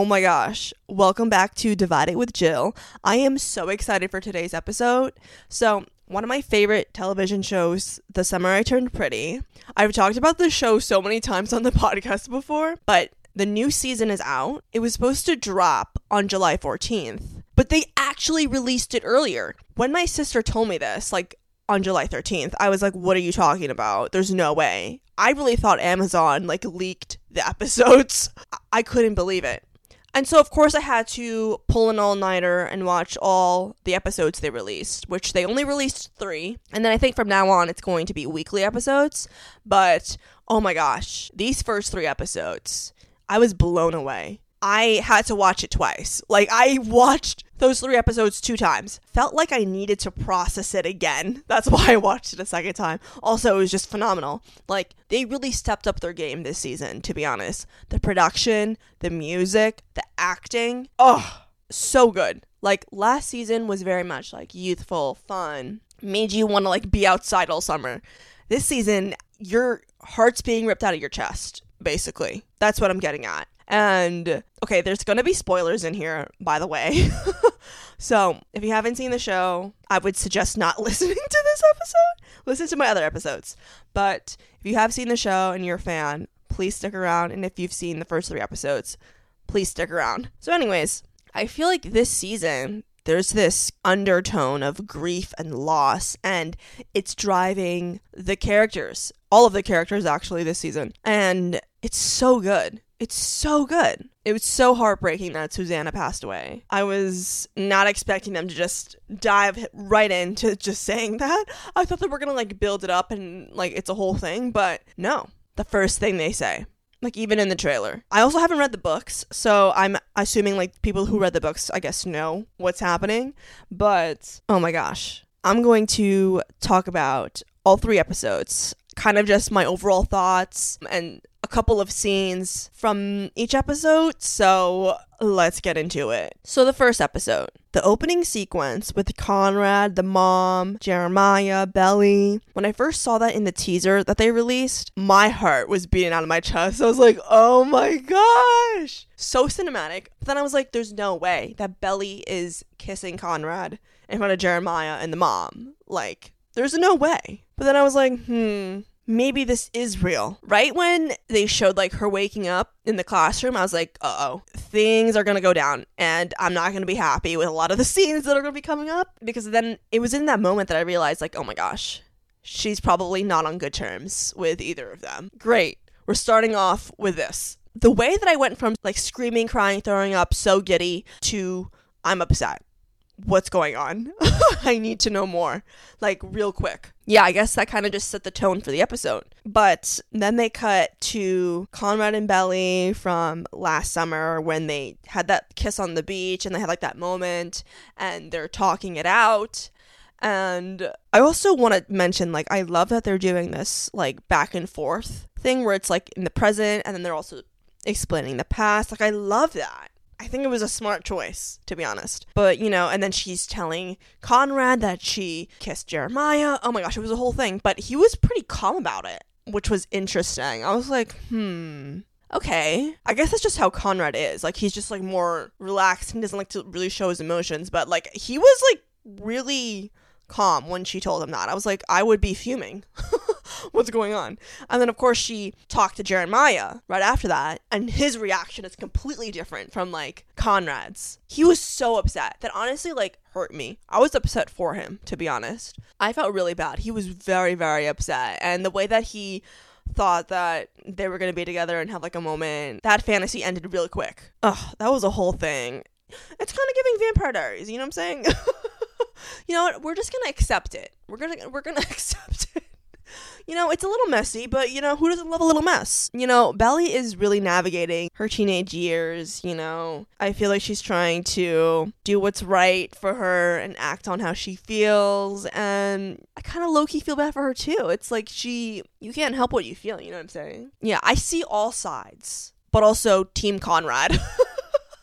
Oh my gosh. Welcome back to Divide It with Gill. I am so excited for today's episode. So, one of my favorite television shows, The Summer I Turned Pretty. I've talked about this show so many times on the podcast before, but the new season is out. It was supposed to drop on July 14th, but they actually released it earlier. When my sister told me this, like on July 13th, I was like, what are you talking about? There's no way. I really thought Amazon like leaked the episodes. I couldn't believe it. And so, of course, I had to pull an all nighter and watch all the episodes they released, which they only released three. And then I think from now on it's going to be weekly episodes. But oh my gosh, these first three episodes, I was blown away. I had to watch it twice. Like, I watched those three episodes two times. Felt like I needed to process it again. That's why I watched it a second time. Also, it was just phenomenal. Like, they really stepped up their game this season, to be honest. The production, the music, the acting. Oh, so good. Like, last season was very much like youthful, fun, made you want to like be outside all summer. This season, your heart's being ripped out of your chest, basically. That's what I'm getting at. And okay, there's going to be spoilers in here, by the way. so if you haven't seen the show, I would suggest not listening to this episode. Listen to my other episodes. But if you have seen the show and you're a fan, please stick around. And if you've seen the first three episodes, please stick around. So, anyways, I feel like this season, there's this undertone of grief and loss, and it's driving the characters, all of the characters actually this season. And it's so good. It's so good. It was so heartbreaking that Susannah passed away. I was not expecting them to just dive right into just saying that. I thought they were gonna like build it up and like it's a whole thing, but no. The first thing they say, like even in the trailer. I also haven't read the books, so I'm assuming like people who read the books, I guess, know what's happening. But oh my gosh, I'm going to talk about all three episodes, kind of just my overall thoughts and couple of scenes from each episode, so let's get into it. So, the first episode, the opening sequence with Conrad, the mom, Jeremiah, Belly. When I first saw that in the teaser that they released, my heart was beating out of my chest. I was like, oh my gosh! So cinematic. But then I was like, there's no way that Belly is kissing Conrad in front of Jeremiah and the mom. Like, there's no way. But then I was like, hmm, maybe this is real. Right when they showed like her waking up in the classroom, I was like, uh oh, things are gonna go down, and I'm not gonna be happy with a lot of the scenes that are gonna be coming up. Because then it was in that moment that I realized, like, oh my gosh, she's probably not on good terms with either of them. Great. We're starting off with this. The way that I went from like screaming, crying, throwing up, so giddy to I'm upset what's going on? I need to know more, like real quick. Yeah, I guess that kind of just set the tone for the episode. But then they cut to Conrad and Belly from last summer when they had that kiss on the beach and they had like that moment and they're talking it out. And I also want to mention, like, I love that they're doing this, like, back and forth thing where it's like in the present and then they're also explaining the past. Like, I love that. I think it was a smart choice, to be honest. But, you know, and then she's telling Conrad that she kissed Jeremiah. Oh my gosh, it was a whole thing. But he was pretty calm about it, which was interesting. I was like, hmm. Okay. I guess that's just how Conrad is. Like, he's just, like, more relaxed and doesn't like to really show his emotions. But, like, he was, like, really calm when she told him that. I was like, I would be fuming. What's going on? And then, of course, she talked to Jeremiah right after that, and his reaction is completely different from like Conrad's. He was so upset that honestly, like, hurt me. I was upset for him, to be honest. I felt really bad. He was very, very upset. And the way that he thought that they were going to be together and have like a moment, that fantasy ended really quick. Ugh, that was a whole thing. It's kind of giving Vampire Diaries, you know what I'm saying? you know what? We're just gonna accept it. We're gonna we're gonna accept it. You know, it's a little messy, but you know, who doesn't love a little mess? You know, Belly is really navigating her teenage years, you know. I feel like she's trying to do what's right for her and act on how she feels. And I kind of low key feel bad for her too. It's like she, you can't help what you feel, you know what I'm saying? Yeah, I see all sides, but also Team Conrad.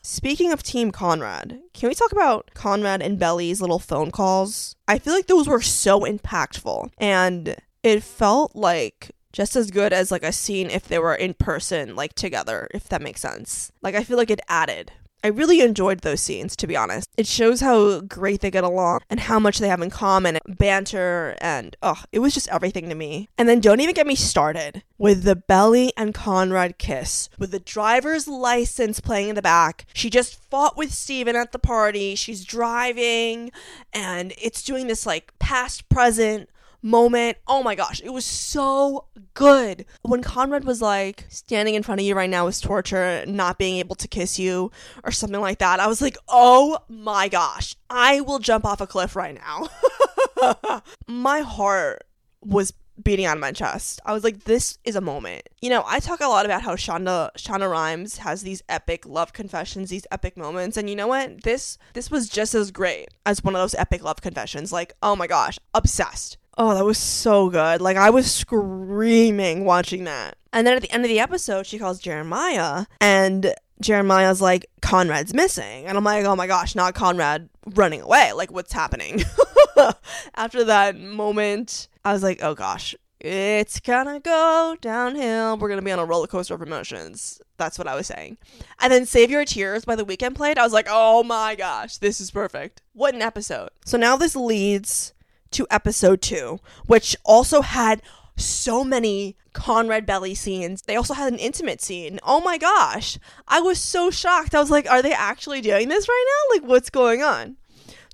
Speaking of Team Conrad, can we talk about Conrad and Belly's little phone calls? I feel like those were so impactful and it felt like just as good as like a scene if they were in person, like together, if that makes sense. Like I feel like it added. I really enjoyed those scenes, to be honest. It shows how great they get along and how much they have in common, banter, and oh, it was just everything to me. And then don't even get me started with the Belly and Conrad kiss, with the driver's license playing in the back. She just fought with Steven at the party. She's driving, and it's doing this like past present moment. Oh my gosh, it was so good. When Conrad was like, standing in front of you right now is torture, not being able to kiss you or something like that, I was like, oh my gosh, I will jump off a cliff right now. my heart was beating out of my chest. I was like, this is a moment. You know, I talk a lot about how Shonda Shonda Rhimes has these epic love confessions, these epic moments, and you know what? This this was just as great as one of those epic love confessions. Like, oh my gosh, obsessed. Oh, that was so good. Like I was screaming watching that. And then at the end of the episode, she calls Jeremiah and Jeremiah's like, Conrad's missing. And I'm like, oh my gosh, not Conrad running away. Like, what's happening? After that moment, I was like, oh gosh, it's gonna go downhill. We're gonna be on a roller coaster of emotions. That's what I was saying. And then Save Your Tears by The Weeknd played. I was like, oh my gosh, this is perfect. What an episode. So now this leads to episode two, which also had so many Conrad belly scenes. They also had an intimate scene. Oh my gosh. I was so shocked. I was like, are they actually doing this right now? Like, what's going on?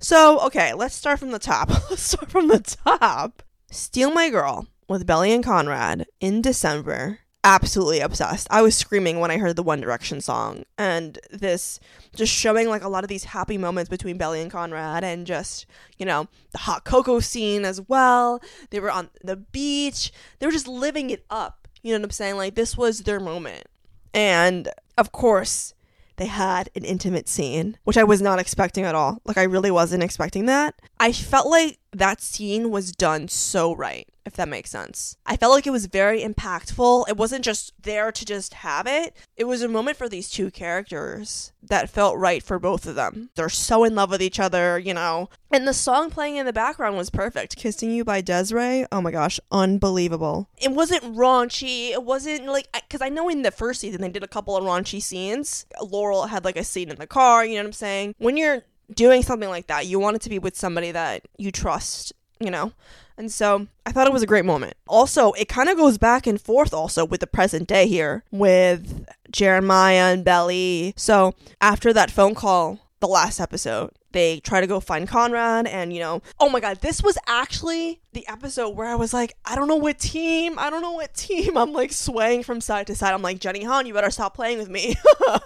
So, okay, let's start from the top. let's start from the top. Steal My Girl with Belly and Conrad in December absolutely obsessed. I was screaming when I heard the One Direction song and this just showing like a lot of these happy moments between Belly and Conrad and just, you know, the hot cocoa scene as well. They were on the beach. They were just living it up. You know what I'm saying? Like this was their moment. And of course, they had an intimate scene, which I was not expecting at all. Like I really wasn't expecting that. I felt like that scene was done so right if that makes sense. I felt like it was very impactful. It wasn't just there to just have it, it was a moment for these two characters that felt right for both of them. They're so in love with each other, you know. And the song playing in the background was perfect. Kissing You by Des'ree. Oh my gosh, unbelievable. It wasn't raunchy. It wasn't like, because I know in the first season they did a couple of raunchy scenes. Laurel had like a scene in the car, you know what I'm saying? When you're doing something like that, you want it to be with somebody that you trust, you know? And so I thought it was a great moment. Also, it kind of goes back and forth also with the present day here with Jeremiah and Belly. So after that phone call, the last episode, they try to go find Conrad and you know, oh my god, this was actually the episode where I was like, I don't know what team, I don't know what team. I'm like swaying from side to side. I'm like, Jenny Han, you better stop playing with me.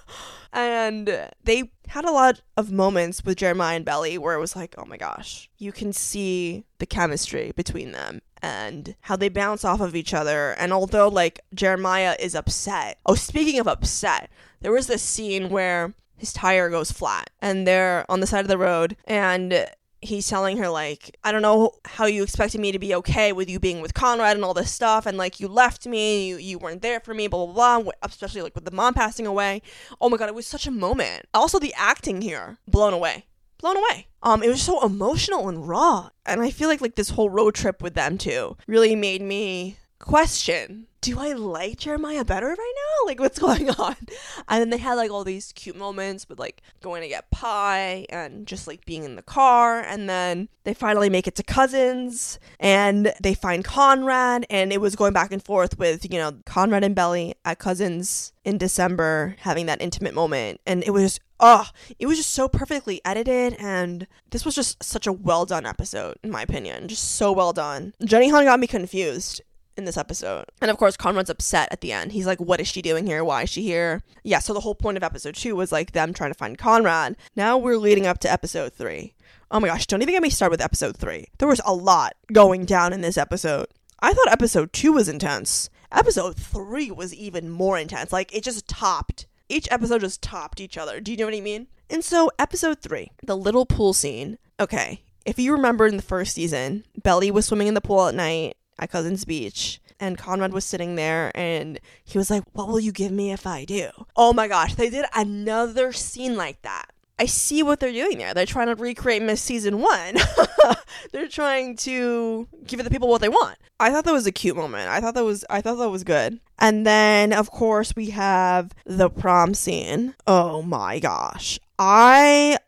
and they had a lot of moments with Jeremiah and Belly where it was like, oh my gosh, you can see the chemistry between them and how they bounce off of each other. And although like Jeremiah is upset, oh, speaking of upset, there was this scene where his tire goes flat and they're on the side of the road and he's telling her like i don't know how you expected me to be okay with you being with conrad and all this stuff and like you left me you, you weren't there for me blah blah blah especially like with the mom passing away. Oh my god it was such a moment. Also the acting here blown away blown away. Um it was so emotional and raw. And i feel like like this whole road trip with them too really made me question do I like Jeremiah better right now? Like, what's going on? And then they had like all these cute moments with like going to get pie and just like being in the car. And then they finally make it to Cousins and they find Conrad. And it was going back and forth with, you know, Conrad and Belly at Cousins in December having that intimate moment. And it was, oh, it was just so perfectly edited. And this was just such a well done episode, in my opinion. Just so well done. Jenny Han got me confused in this episode. And of course, Conrad's upset at the end. He's like, What is she doing here? Why is she here? Yeah, so the whole point of episode two was like them trying to find Conrad. Now we're leading up to episode three. Oh my gosh, don't even get me started with episode three. There was a lot going down in this episode. I thought episode two was intense. Episode three was even more intense. Like, it just topped. Each episode just topped each other. Do you know what I mean? And so, episode three, the little pool scene. Okay, if you remember in the first season, Belly was swimming in the pool at night at Cousin's Beach. And Conrad was sitting there and he was like, What will you give me if I do? Oh my gosh, they did another scene like that. I see what they're doing there. They're trying to recreate Miss Season 1. they're trying to give the people what they want. I thought that was a cute moment. I thought that was I thought that was good. And then of course we have the prom scene. Oh my gosh. I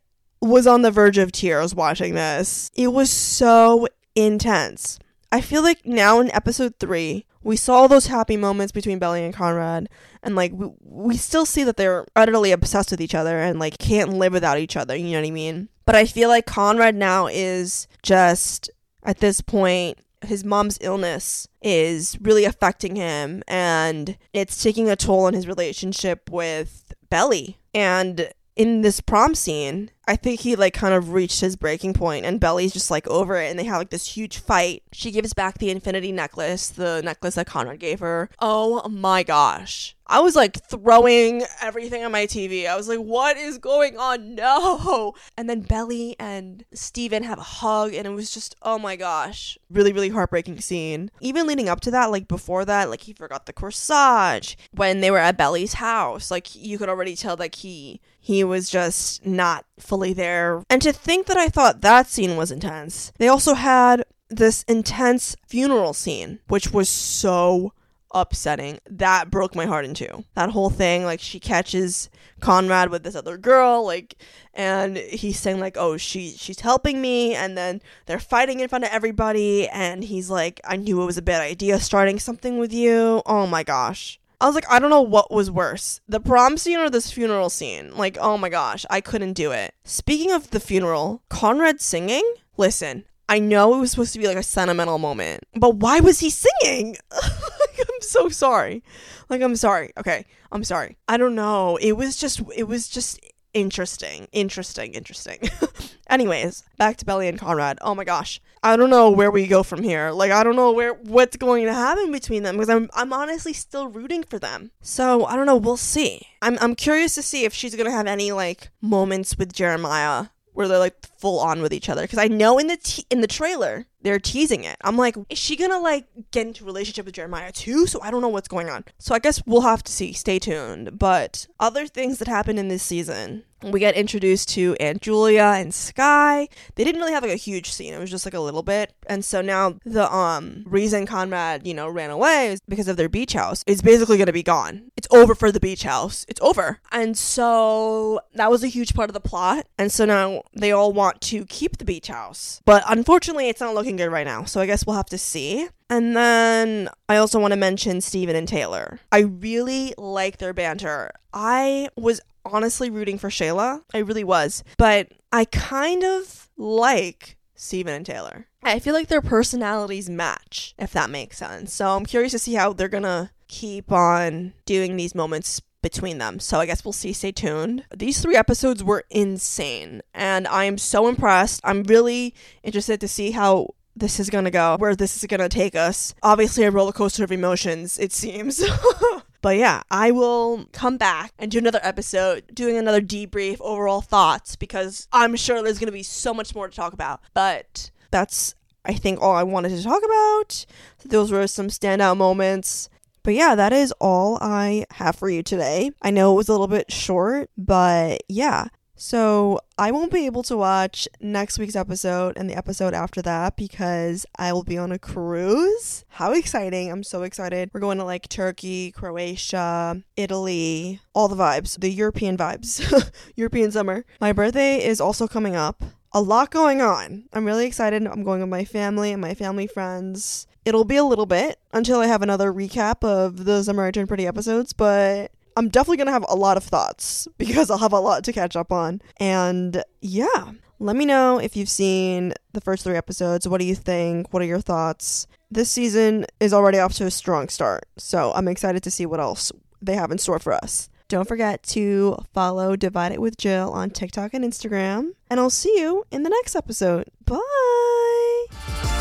was on the verge of tears watching this. It was so intense. I feel like now in episode 3, we saw those happy moments between Belly and Conrad and like we, we still see that they're utterly obsessed with each other and like can't live without each other, you know what I mean? But I feel like Conrad now is just at this point his mom's illness is really affecting him and it's taking a toll on his relationship with Belly. And in this prom scene, I think he like kind of reached his breaking point and Belly's just like over it and they have like this huge fight. She gives back the infinity necklace, the necklace that Conrad gave her. Oh my gosh. I was like throwing everything on my TV. I was like, what is going on? No. And then Belly and Steven have a hug, and it was just, oh my gosh, really, really heartbreaking scene. Even leading up to that, like before that, like he forgot the corsage when they were at Belly's house. Like you could already tell that he he was just not fully there. And to think that I thought that scene was intense. They also had this intense funeral scene, which was so upsetting. That broke my heart in two. That whole thing, like she catches Conrad with this other girl, like, and he's saying like, "Oh, she she's helping me," and then they're fighting in front of everybody, and he's like, "I knew it was a bad idea starting something with you." Oh my gosh. I was like, I don't know what was worse, the prom scene or this funeral scene. Like, oh my gosh, I couldn't do it. Speaking of the funeral, Conrad singing. Listen, I know it was supposed to be like a sentimental moment, but why was he singing? I'm so sorry. Like I'm sorry. Okay, I'm sorry. I don't know. It was just it was just interesting. Interesting, interesting. Anyways, back to Belly and Conrad. Oh my gosh. I don't know where we go from here. Like I don't know where what's going to happen between them because I'm I'm honestly still rooting for them. So, I don't know, we'll see. I'm I'm curious to see if she's going to have any like moments with Jeremiah where they're like full on with each other because I know in the in the trailer they're teasing it. I'm like, is she gonna like get into a relationship with Jeremiah too? So I don't know what's going on. So I guess we'll have to see. Stay tuned. But other things that happened in this season, we get introduced to Aunt Julia and Skye. They didn't really have like a huge scene. It was just like a little bit. And so now the um reason Conrad, you know, ran away is because of their beach house. It's basically gonna be gone. It's over for the beach house. It's over. And so that was a huge part of the plot. And so now they all want to keep the beach house. But unfortunately it's not looking good right now. So I guess we'll have to see. And then I also want to mention Steven and Taylor. I really like their banter. I was honestly rooting for Shayla. I really was. But I kind of like Steven and Taylor. I feel like their personalities match, if that makes sense. So I'm curious to see how they're gonna keep on doing these moments between them. So I guess we'll see. Stay tuned. These three episodes were insane, and I am so impressed. I'm really interested to see how this is gonna go, where this is gonna take us. Obviously, a roller coaster of emotions, it seems. but yeah, I will come back and do another episode, doing another debrief, overall thoughts, because I'm sure there's gonna be so much more to talk about. But that's, I think, all I wanted to talk about. Those were some standout moments. But yeah, that is all I have for you today. I know it was a little bit short, but yeah. So I won't be able to watch next week's episode and the episode after that because I will be on a cruise. How exciting! I'm so excited. We're going to like Turkey, Croatia, Italy, all the vibes, the European vibes, European summer. My birthday is also coming up. A lot going on. I'm really excited. I'm going with my family and my family friends. It'll be a little bit until I have another recap of the Summer I Turned Pretty episodes, but I'm definitely going to have a lot of thoughts because I'll have a lot to catch up on. And yeah, let me know if you've seen the first three episodes. What do you think? What are your thoughts? This season is already off to a strong start, so I'm excited to see what else they have in store for us. Don't forget to follow Divide It with Gill on TikTok and Instagram, and I'll see you in the next episode. Bye!